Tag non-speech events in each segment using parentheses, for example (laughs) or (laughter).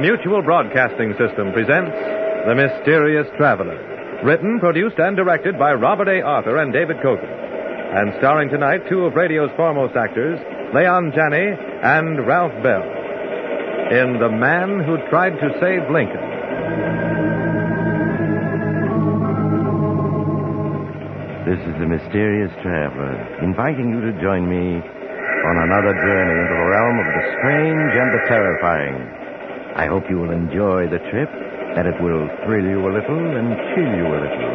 Mutual Broadcasting System presents The Mysterious Traveler. Written, produced, and directed by Robert A. Arthur and David Kogan. And starring tonight two of radio's foremost actors, Leon Janney and Ralph Bell. In The Man Who Tried to Save Lincoln. This is the Mysterious Traveler, inviting you to join me on another journey into the realm of the strange and the terrifying. I hope you will enjoy the trip, that it will thrill you a little and chill you a little.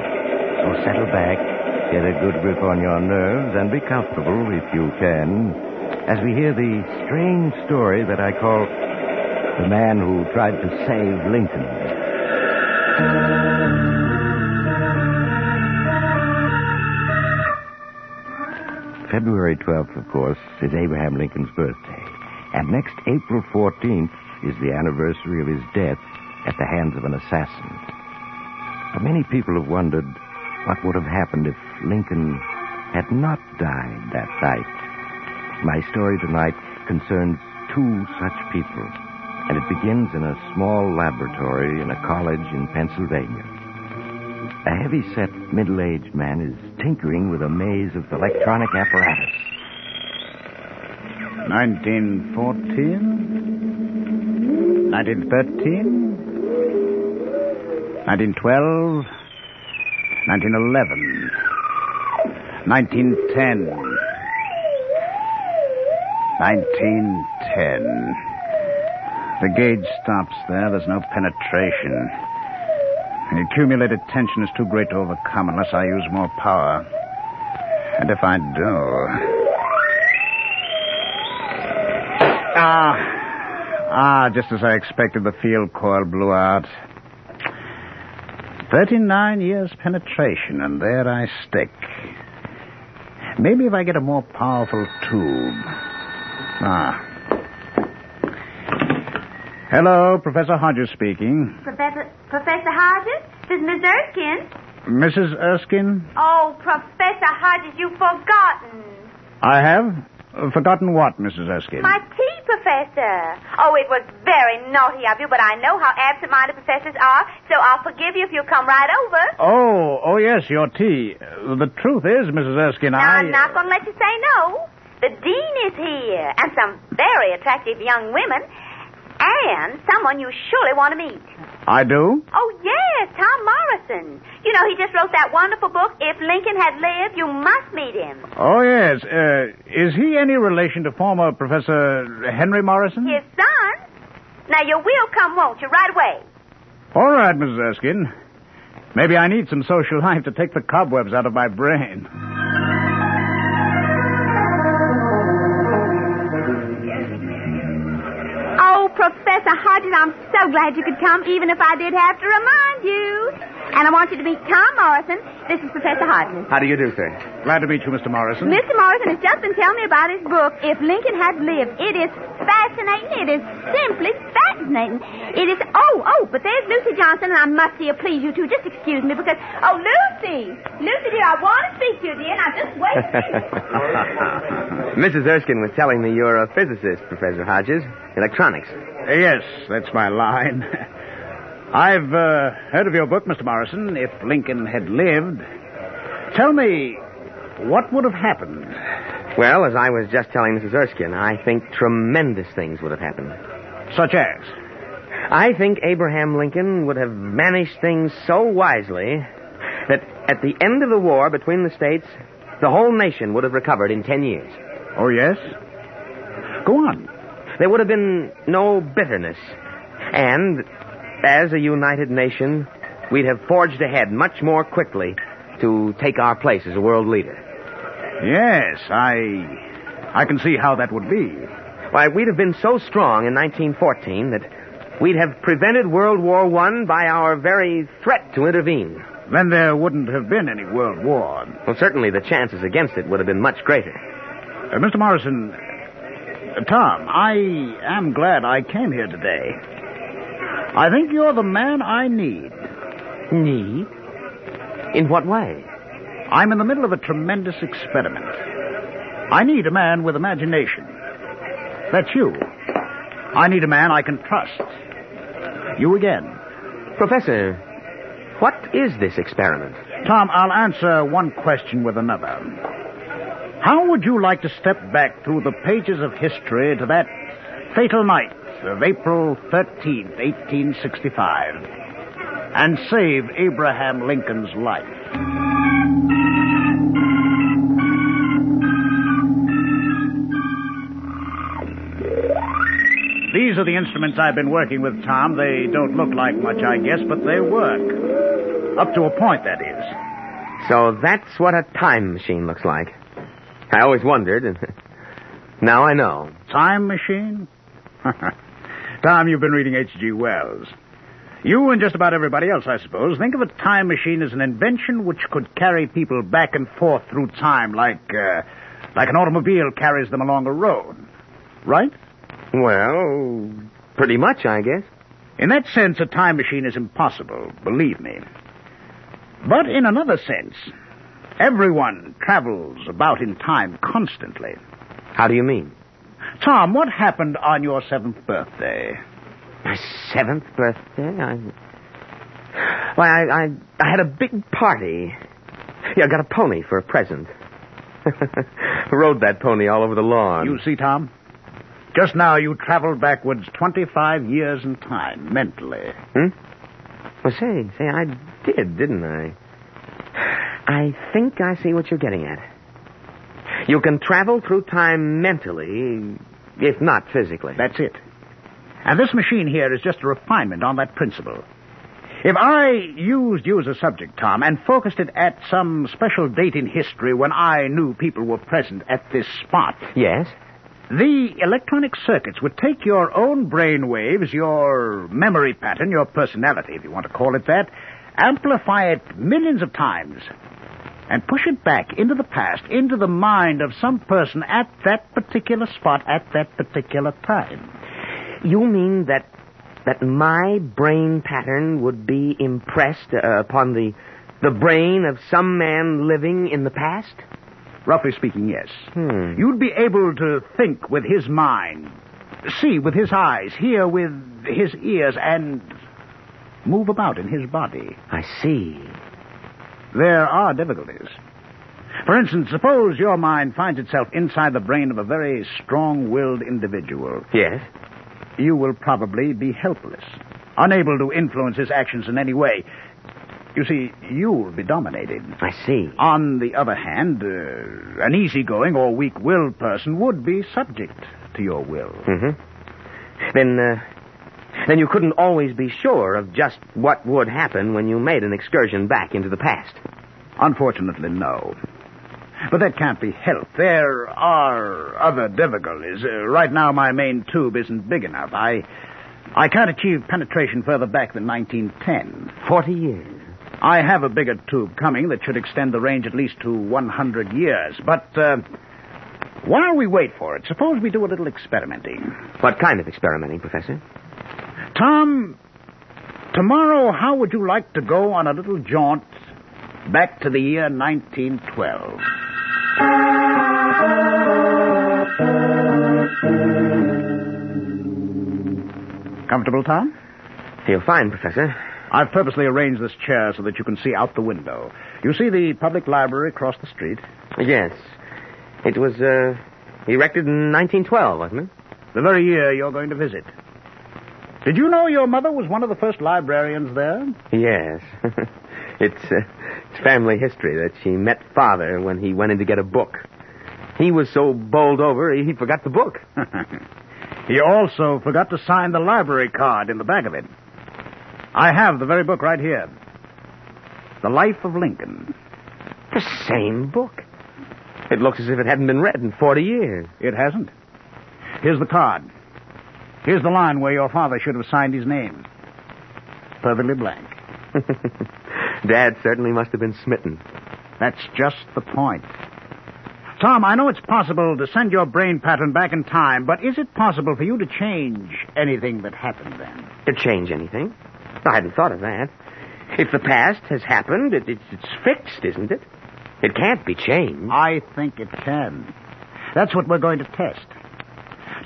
So settle back, get a good grip on your nerves, and be comfortable, if you can, as we hear the strange story that I call The Man Who Tried to Save Lincoln. February 12th, of course, is Abraham Lincoln's birthday. And next April 14th is the anniversary of his death at the hands of an assassin. But many people have wondered what would have happened if Lincoln had not died that night. My story tonight concerns two such people, and it begins in a small laboratory in a college in Pennsylvania. A heavy-set, middle-aged man is tinkering with a maze of electronic apparatus. 1914, 1913, 1912, 1911, 1910, 1910. The gauge stops there. There's no penetration. The accumulated tension is too great to overcome unless I use more power. And if I do. Ah. Ah, just as I expected, the field coil blew out. 39 years penetration, and there I stick. Maybe if I get a more powerful tube. Ah. Hello, Professor Hodges speaking. Professor Professor Hodges? This is Miss Erskine. Mrs. Erskine? Oh, Professor Hodges, you've forgotten. I have? Forgotten what, Mrs. Erskine? My Professor. Oh, it was very naughty of you, but I know how absent-minded professors are, so I'll forgive you if you'll come right over. Oh, oh yes, your tea. The truth is, Mrs. Erskine, Now, I... I'm not going to let you say no. The dean is here, and some very attractive young women, and someone you surely want to meet. I do? Oh, yes, Tom Morrison. You know, he just wrote that wonderful book, If Lincoln Had Lived, You Must Meet Him. Oh, yes. Uh, is he any relation to former Professor Henry Morrison? His son. Now, you will come, won't you, right away? All right, Mrs. Erskine. Maybe I need some social life to take the cobwebs out of my brain. Professor Hodges, I'm so glad you could come, even if I did have to remind you. And I want you to meet Tom Morrison. This is Professor Hodges. How do you do, sir? Glad to meet you, Mr. Morrison. Mr. Morrison has just been telling me about his book, If Lincoln Had Lived. It is fascinating. It is simply fascinating. It is, oh, oh, but there's Lucy Johnson, and I must see her, please, you two. Just excuse me, because, oh, Lucy. Lucy, dear, I want to speak to you, dear. Now, just wait a minute. Mrs. Erskine was telling me you're a physicist, Professor Hodges. Electronics. Uh, yes, that's my line. (laughs) I've uh, heard of your book, Mr. Morrison, If Lincoln Had Lived. Tell me, what would have happened? Well, as I was just telling Mrs. Erskine, I think tremendous things would have happened. Such as? I think Abraham Lincoln would have managed things so wisely that at the end of the war between the states, the whole nation would have recovered in ten years. Oh, yes? Go on. There would have been no bitterness. And as a united nation, we'd have forged ahead much more quickly to take our place as a world leader. Yes, I. I can see how that would be. Why, we'd have been so strong in 1914 that we'd have prevented World War I by our very threat to intervene. Then there wouldn't have been any World War. Well, certainly the chances against it would have been much greater. Uh, Mr. Morrison, Uh, Tom, I am glad I came here today. I think you're the man I need. Need? In what way? I'm in the middle of a tremendous experiment. I need a man with imagination. That's you. I need a man I can trust. You again. Professor, what is this experiment? Tom, I'll answer one question with another. How would you like to step back through the pages of history to that fatal night of April 13th, 1865, and save Abraham Lincoln's life? These are the instruments I've been working with, Tom. They don't look like much, I guess, but they work. Up to a point, that is. So that's what a time machine looks like. I always wondered, and (laughs) now I know. Time machine? (laughs) Tom, you've been reading H.G. Wells. You and just about everybody else, I suppose, think of a time machine as an invention which could carry people back and forth through time like, uh, like an automobile carries them along a road. Right? Well, pretty much, I guess. In that sense, a time machine is impossible, believe me. But in another sense, everyone travels about in time constantly. How do you mean? Tom, what happened on your seventh birthday? My seventh birthday? I. Why, I, I, I had a big party. Yeah, I got a pony for a present. (laughs) Rode that pony all over the lawn. You see, Tom? Just now you traveled backwards 25 years in time, mentally. Hmm? Well, say, say, I did, didn't I? I think I see what you're getting at. You can travel through time mentally, if not physically. That's it. And this machine here is just a refinement on that principle. If I used you as a subject, Tom, and focused it at some special date in history when I knew people were present at this spot, Yes? the electronic circuits would take your own brain waves, your memory pattern, your personality, if you want to call it that, amplify it millions of times, and push it back into the past, into the mind of some person at that particular spot at that particular time. You mean that that my brain pattern would be impressed uh, upon the the brain of some man living in the past? Roughly speaking, yes. Hmm. You'd be able to think with his mind, see with his eyes, hear with his ears, and move about in his body. I see. There are difficulties. For instance, suppose your mind finds itself inside the brain of a very strong willed individual. Yes. You will probably be helpless, unable to influence his actions in any way. You see, you'll be dominated. I see. On the other hand, uh, an easygoing or weak willed person would be subject to your will. Mm-hmm. Then, uh, then you couldn't always be sure of just what would happen when you made an excursion back into the past. Unfortunately, no. But that can't be helped. There are other difficulties. Uh, right now, my main tube isn't big enough. I, I can't achieve penetration further back than 1910. Forty years. I have a bigger tube coming that should extend the range at least to 100 years. But uh, while we wait for it, suppose we do a little experimenting. What kind of experimenting, Professor? Tom, tomorrow, how would you like to go on a little jaunt back to the year 1912? Comfortable, Tom? Feel fine, Professor. I've purposely arranged this chair so that you can see out the window. You see the public library across the street? Yes. It was, uh, erected in 1912, wasn't it? The very year you're going to visit. Did you know your mother was one of the first librarians there? Yes. (laughs) it's, uh, it's family history that she met Father when he went in to get a book. He was so bowled over, he forgot the book. (laughs) he also forgot to sign the library card in the back of it. I have the very book right here. The Life of Lincoln. The same book. It looks as if it hadn't been read in 40 years. It hasn't. Here's the card. Here's the line where your father should have signed his name. Perfectly blank. (laughs) Dad certainly must have been smitten. That's just the point. Tom, I know it's possible to send your brain pattern back in time, but is it possible for you to change anything that happened then? To change anything? I hadn't thought of that. If the past has happened, it, it, it's fixed, isn't it? It can't be changed. I think it can. That's what we're going to test.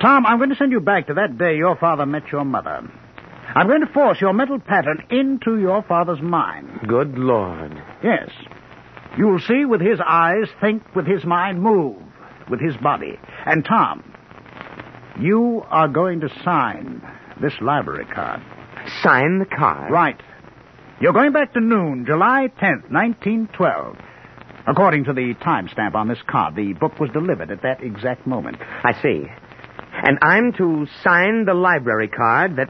Tom, I'm going to send you back to that day your father met your mother. I'm going to force your mental pattern into your father's mind. Good Lord. Yes. You'll see with his eyes, think with his mind, move with his body. And Tom, you are going to sign this library card. Sign the card. Right. You're going back to noon, July 10th, 1912. According to the timestamp on this card, the book was delivered at that exact moment. I see. And I'm to sign the library card that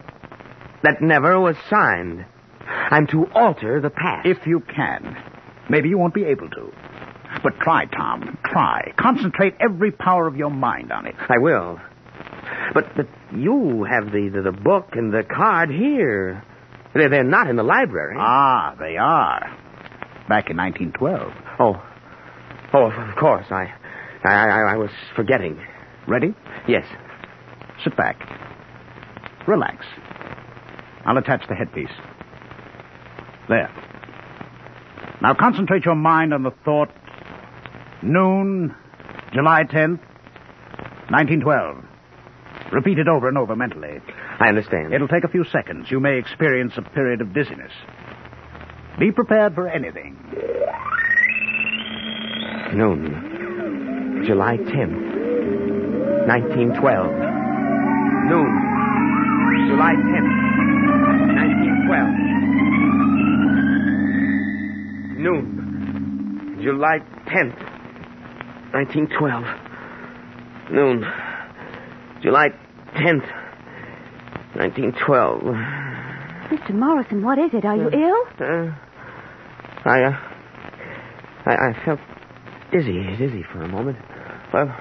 that never was signed. I'm to alter the past. If you can. Maybe you won't be able to. But try, Tom. Try. Concentrate every power of your mind on it. I will. But but you have the, the, the book and the card here. They're, they're not in the library. Ah, they are. Back in 1912. Oh. Oh, of course. I, I, I, I was forgetting. Ready? Yes. Sit back. Relax. I'll attach the headpiece. There. Now concentrate your mind on the thought noon, July 10th, 1912. Repeat it over and over mentally. I understand. It'll take a few seconds. You may experience a period of dizziness. Be prepared for anything. Noon. July 10th, 1912. Noon. July 10th, 1912. Noon. July 10th, 1912. Noon. July 10th, 1912. Mr. Morrison, what is it? Are you ill? Uh, I, uh, I, I felt dizzy, dizzy for a moment. Well,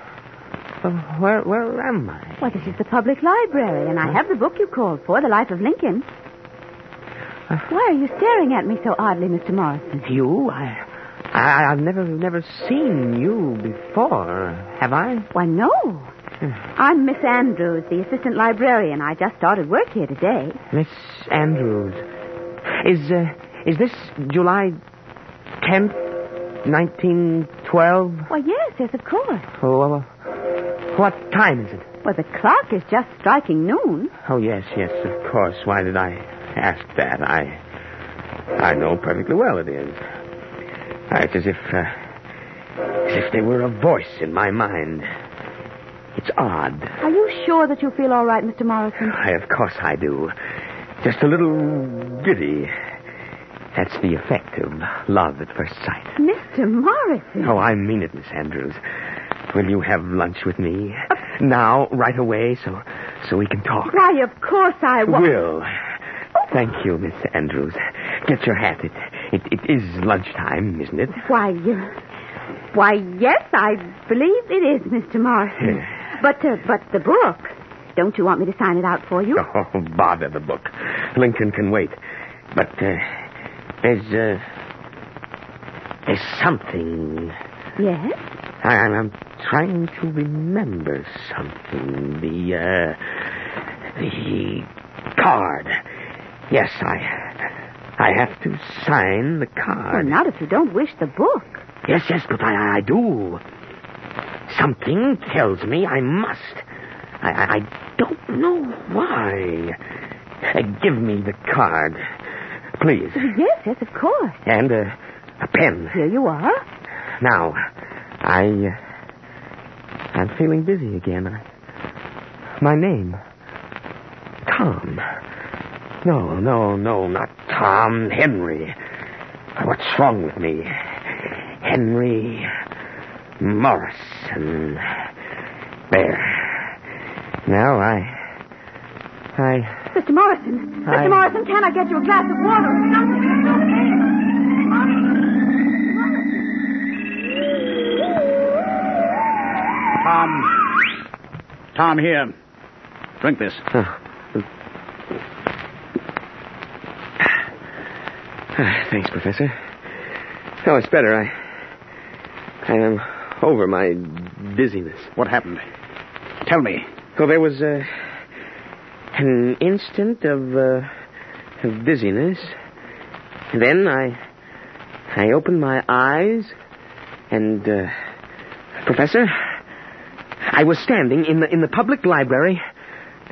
well, where, where am I? Well, this is the public library, and I have the book you called for, The Life of Lincoln. Why are you staring at me so oddly, Mr. Morrison? You? I, I, I've never, never seen you before, have I? Why, no. I'm Miss Andrews, the assistant librarian. I just started work here today. Miss Andrews. Is, uh, is this July 10th, 1912? Why, yes, yes, of course. Oh, well, what time is it? Well, the clock is just striking noon. Oh, yes, yes, of course. Why did I ask that? I, I know perfectly well it is. It's as if, uh, as if there were a voice in my mind. It's odd. Are you sure that you feel all right, Mr. Morrison? I, of course I do. Just a little giddy. That's the effect of love at first sight. Mr. Morrison. Oh, I mean it, Miss Andrews. Will you have lunch with me? Now, right away, so so we can talk. Why, of course I will. Will. Thank you, Miss Andrews. Get your hat. It, it, it is lunchtime, isn't it? Why, uh, why, yes, I believe it is, Mr. Morrison. But, uh, but the book. Don't you want me to sign it out for you? (laughs) Oh, bother the book. Lincoln can wait. But uh, there's uh, there's something. Yes. I, I'm trying to remember something. The uh, the card. Yes, I I have to sign the card. Well, not if you don't wish the book. Yes, yes, but I, I do. Something tells me I must. I, I, I don't know why. Uh, give me the card, please, Yes, yes, of course. and uh, a pen. Here you are. Now, I, uh, I'm feeling busy again. I, my name, Tom. No, no, no, not Tom. Henry. What's wrong with me? Henry Morrison. There. Now I, I. Mr. Morrison. Mr. Morrison, can I get you a glass of water Tom. Tom, here. Drink this. Thanks, Professor. Oh, it's better. I, I am over my dizziness. What happened? Tell me. So there was uh, an instant of, uh, of dizziness. Then I, I opened my eyes, and uh, Professor, I was standing in the in the public library,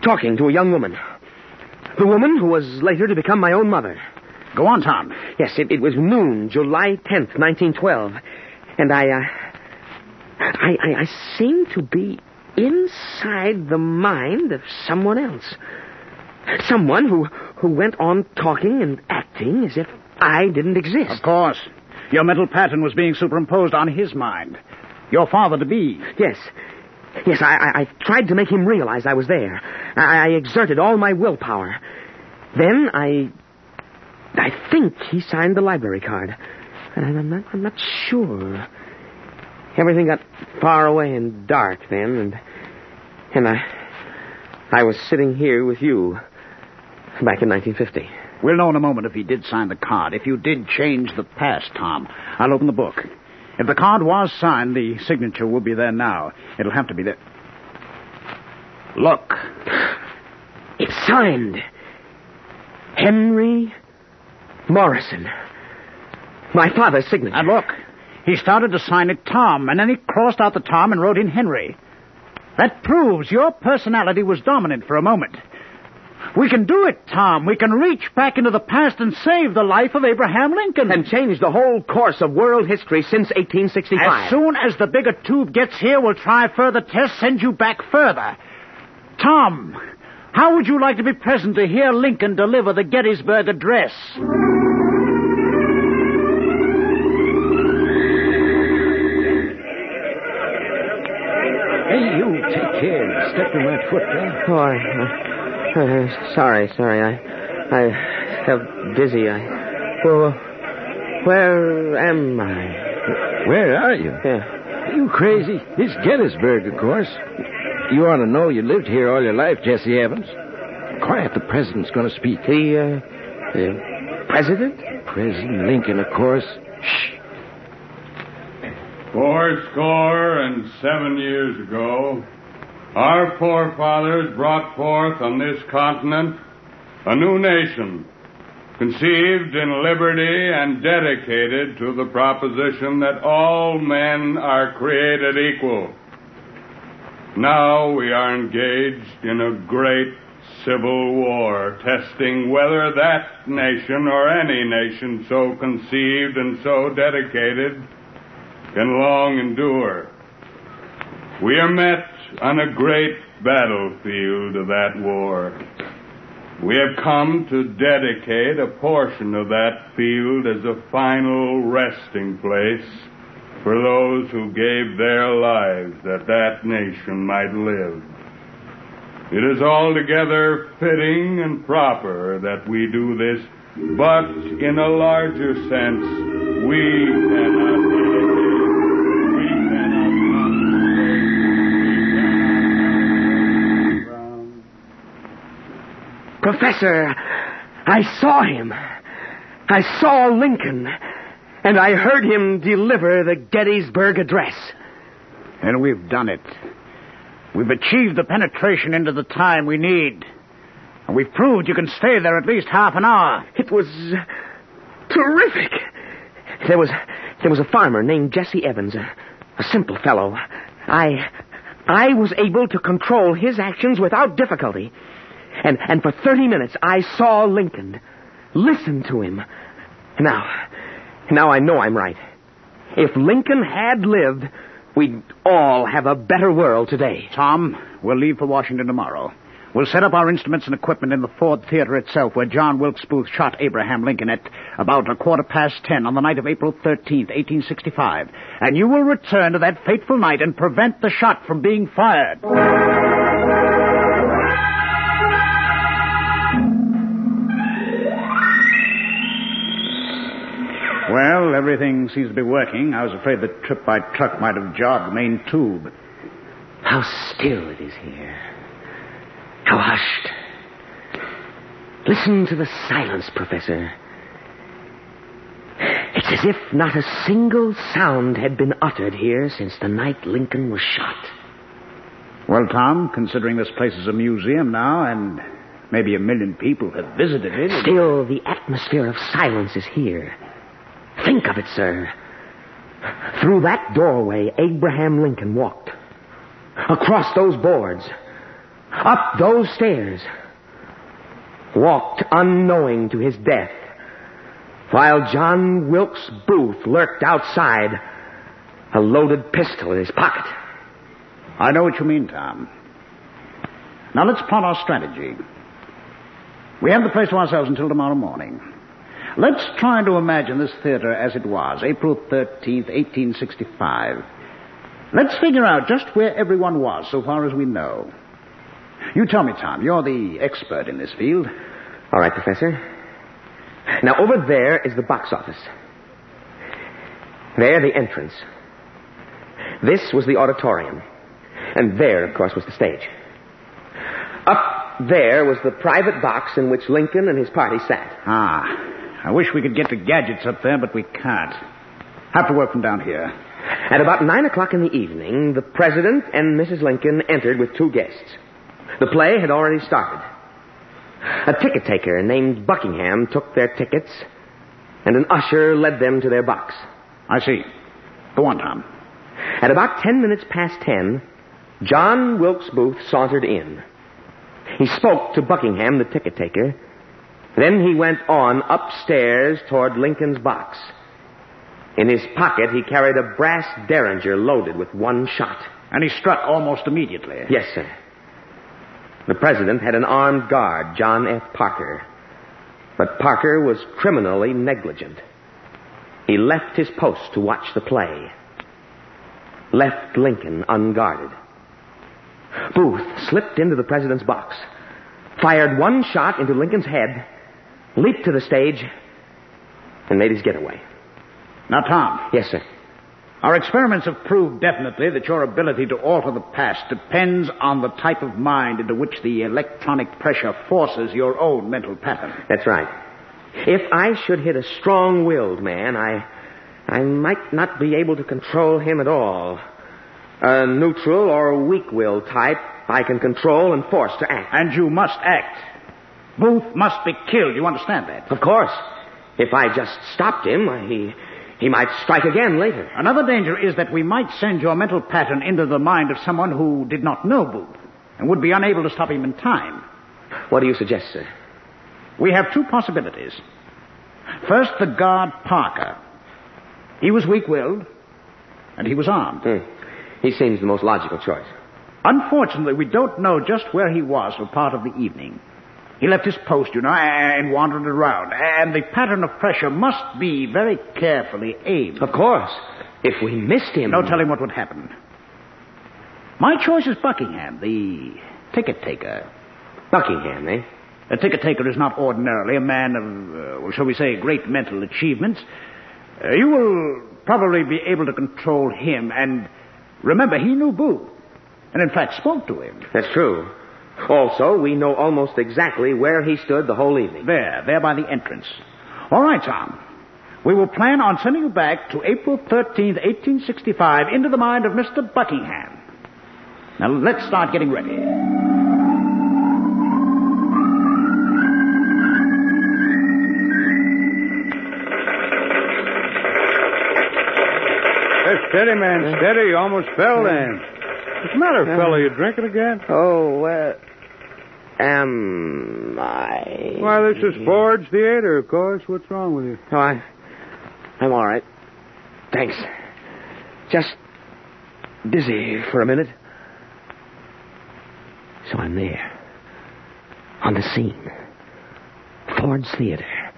talking to a young woman. The woman who was later to become my own mother. Go on, Tom. Yes, it, it was noon, July 10th, 1912. And I, uh, I, I, I seemed to be inside the mind of someone else. Someone who, who went on talking and acting as if I didn't exist. Of course. Your mental pattern was being superimposed on his mind. Your father to be. Yes. Yes, I, I, I tried to make him realize I was there. I, I exerted all my willpower. Then I. I think he signed the library card. And I'm not, I'm not sure. Everything got far away and dark then, and. And I. I was sitting here with you back in 1950. We'll know in a moment if he did sign the card. If you did change the past, Tom. I'll open the book. If the card was signed, the signature will be there now. It'll have to be there. Look. It's signed. Henry Morrison. My father's signature. And look. He started to sign it Tom, and then he crossed out the Tom and wrote in Henry. That proves your personality was dominant for a moment. We can do it, Tom. We can reach back into the past and save the life of Abraham Lincoln. And change the whole course of world history since 1865. As soon as the bigger tube gets here, we'll try further tests, send you back further. Tom, how would you like to be present to hear Lincoln deliver the Gettysburg Address? Hey, you, take care. Step on my foot, eh? Oh, I, uh, uh, (laughs) sorry, sorry. I, I felt dizzy. I, well, where am I? Where are you? Yeah. You crazy? It's Gettysburg, of course. You ought to know you lived here all your life, Jesse Evans. Quiet, the president's going to speak. The, uh, the president? President Lincoln, of course. Shh. Four score and seven years ago, our forefathers brought forth on this continent a new nation, conceived in liberty and dedicated to the proposition that all men are created equal. Now we are engaged in a great civil war, testing whether that nation or any nation so conceived and so dedicated can long endure. We are met on a great battlefield of that war. We have come to dedicate a portion of that field as a final resting place for those who gave their lives that that nation might live. It is altogether fitting and proper that we do this, but in a larger sense, we cannot Professor, I saw him. I saw Lincoln. And I heard him deliver the Gettysburg Address. And we've done it. We've achieved the penetration into the time we need. And we've proved you can stay there at least half an hour. It was terrific. There was there was a farmer named Jesse Evans, a, a simple fellow. I I was able to control his actions without difficulty. And and for 30 minutes I saw Lincoln, listened to him. Now now I know I'm right. If Lincoln had lived, we'd all have a better world today. Tom, we'll leave for Washington tomorrow. We'll set up our instruments and equipment in the Ford Theater itself, where John Wilkes Booth shot Abraham Lincoln at about a quarter past ten on the night of April 13th, 1865. And you will return to that fateful night and prevent the shot from being fired. Everything seems to be working. I was afraid the trip by truck might have jarred the main tube. How still it is here. How hushed. Listen to the silence, Professor. It's as if not a single sound had been uttered here since the night Lincoln was shot. Well, Tom, considering this place is a museum now and maybe a million people have visited it. it- Still, the atmosphere of silence is here. Think of it, sir. Through that doorway, Abraham Lincoln walked. Across those boards. Up those stairs. walked unknowing to his death, while John Wilkes Booth lurked outside, a loaded pistol in his pocket. I know what you mean, Tom. Now let's plot our strategy. We have the place to ourselves until tomorrow morning. Let's try to imagine this theater as it was, April 13th, 1865. Let's figure out just where everyone was so far as we know. You tell me, Tom. You're the expert in this field. All right, Professor. Now, over there is the box office. There, the entrance. This was the auditorium. And there, of course, was the stage. Up there was the private box in which Lincoln and his party sat. Ah, I wish we could get the gadgets up there, but we can't. Have to work from down here. At about nine o'clock in the evening, the President and Mrs. Lincoln entered with two guests. The play had already started. A ticket taker named Buckingham took their tickets, and an usher led them to their box. I see. Go on, Tom. At about ten minutes past ten, John Wilkes Booth sauntered in. He spoke to Buckingham, the ticket taker. Then he went on upstairs toward Lincoln's box. In his pocket, he carried a brass derringer loaded with one shot. And he struck almost immediately. Yes, sir. The president had an armed guard, John F. Parker. But Parker was criminally negligent. He left his post to watch the play. Left Lincoln unguarded. Booth slipped into the president's box, fired one shot into Lincoln's head, leaped to the stage, and made his getaway. Now, Tom. Yes, sir. Our experiments have proved definitely that your ability to alter the past depends on the type of mind into which the electronic pressure forces your own mental pattern. That's right. If I should hit a strong-willed man, I, I might not be able to control him at all. A neutral or weak-willed type I can control and force to act. And you must act. Booth must be killed. You understand that? Of course. If I just stopped him, he, he might strike again later. Another danger is that we might send your mental pattern into the mind of someone who did not know Booth and would be unable to stop him in time. What do you suggest, sir? We have two possibilities. First, the guard Parker. He was weak-willed, and he was armed. Hmm. He seems the most logical choice. Unfortunately, we don't know just where he was for part of the evening. He left his post, you know, and wandered around. And the pattern of pressure must be very carefully aimed. Of course. If we missed him. No telling what would happen. My choice is Buckingham, the ticket taker. Buckingham, eh? A ticket taker is not ordinarily a man of, uh, well, shall we say, great mental achievements. Uh, you will probably be able to control him, and remember, he knew Booth, and in fact spoke to him. That's true. Also, we know almost exactly where he stood the whole evening. There, there by the entrance. All right, Tom. We will plan on sending you back to April 13th, 1865, into the mind of Mr. Buckingham. Now, let's start getting ready. Hey, steady, man, steady. You almost fell then. What's the matter, fella? You drinking again? Oh, uh, am I? Why, this is Ford's Theater, of course. What's wrong with you? Oh, I, I'm all right. Thanks. Just dizzy for a minute. So I'm there. On the scene. Ford's Theater.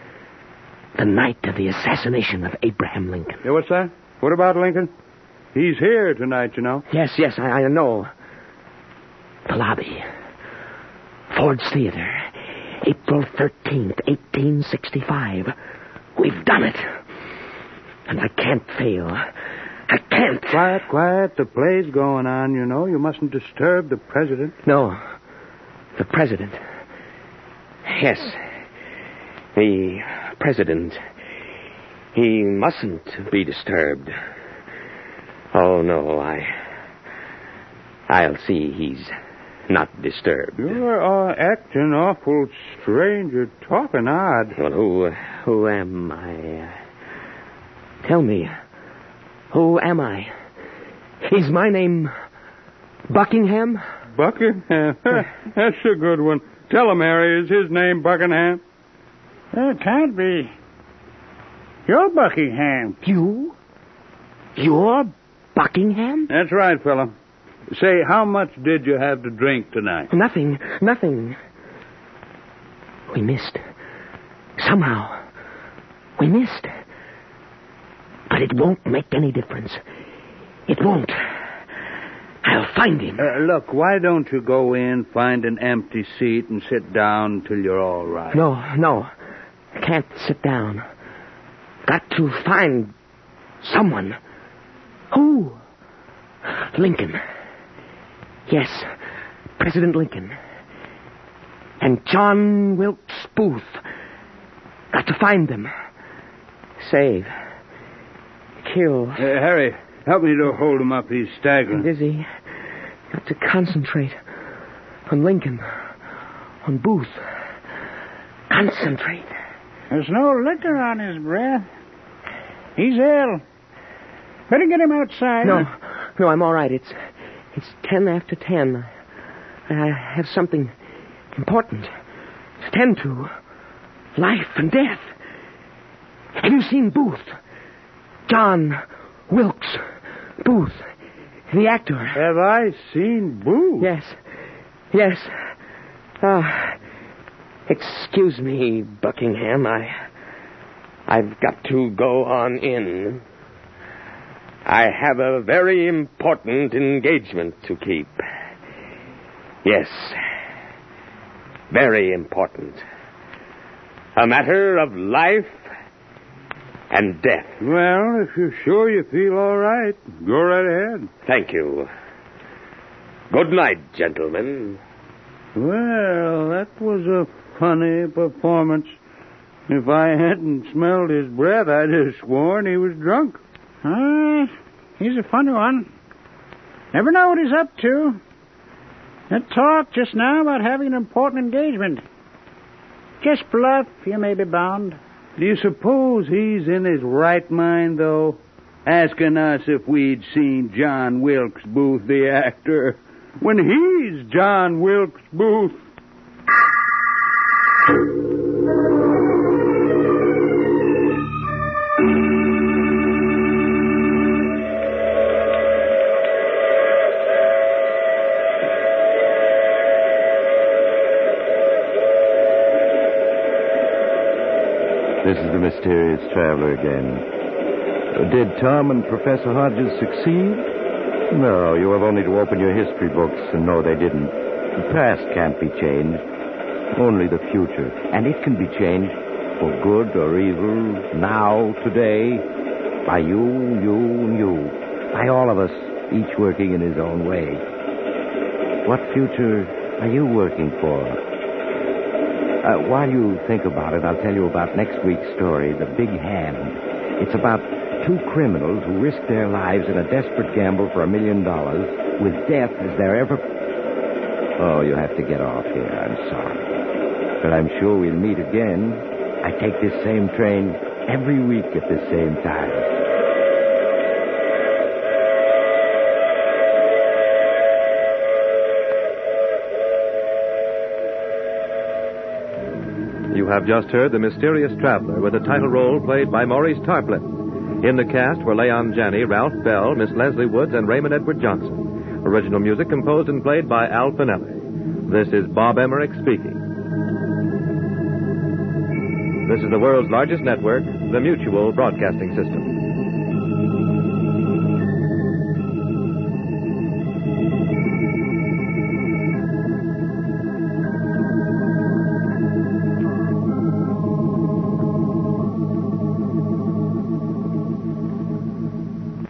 The night of the assassination of Abraham Lincoln. Yeah, what's that? What about Lincoln? He's here tonight, you know. Yes, yes, I, I know. The lobby. Ford's Theater. April 13th, 1865. We've done it. And I can't fail. I can't. Quiet, quiet. The play's going on, you know. You mustn't disturb the president. No. The president. Yes. The president. He mustn't be disturbed. Oh, no, I. I'll see he's not disturbed. You're uh, acting awful strange. You're talking odd. Well, who, who am I? Tell me, who am I? Is my name Buckingham? Buckingham? (laughs) That's a good one. Tell him, Harry, is his name Buckingham? It can't be. You're Buckingham. You? You're Buckingham? That's right, fella. Say, how much did you have to drink tonight? Nothing. Nothing. We missed. Somehow. We missed. But it won't make any difference. It won't. I'll find him. Uh, look, why don't you go in, find an empty seat, and sit down till you're all right? No, no. I can't sit down. Got to find someone. Who? Lincoln. Yes, President Lincoln. And John Wilkes Booth. Got to find them. Save. Kill. Uh, Harry, help me to hold him up. He's staggering. Dizzy. Got to concentrate on Lincoln. On Booth. Concentrate. There's no liquor on his breath. He's ill. Better get him outside. No, no, I'm all right. It's it's ten after ten. I have something important to tend to. Life and death. Have you seen Booth? John Wilkes Booth, the actor. Have I seen Booth? Yes, yes. Ah, excuse me, Buckingham. I, I've got to go on in. I have a very important engagement to keep. Yes, very important. A matter of life and death. Well, if you're sure you feel all right, go right ahead. Thank you. Good night, gentlemen. Well, that was a funny performance. If I hadn't smelled his breath, I'd have sworn he was drunk. Ah, he's a funny one. Never know what he's up to. That talk just now about having an important engagement. Just bluff, you may be bound. Do you suppose he's in his right mind, though? Asking us if we'd seen John Wilkes Booth, the actor, when he's John Wilkes Booth. Mysterious traveler again. Did Tom and Professor Hodges succeed? No, you have only to open your history books and know they didn't. The past can't be changed, only the future. And it can be changed for good or evil, now, today, by you, you, and you. By all of us, each working in his own way. What future are you working for? Uh, while you think about it, I'll tell you about next week's story, The Big Hand. It's about two criminals who risk their lives in a desperate gamble for a million dollars with death as their ever. Oh, you have to get off here. I'm sorry. But I'm sure we'll meet again. I take this same train every week at the same time. Have just heard The Mysterious Traveler with a title role played by Maurice Tarplin. In the cast were Leon Janney, Ralph Bell, Miss Leslie Woods, and Raymond Edward Johnson. Original music composed and played by Al Finelli. This is Bob Emmerich speaking. This is the world's largest network, the Mutual Broadcasting System.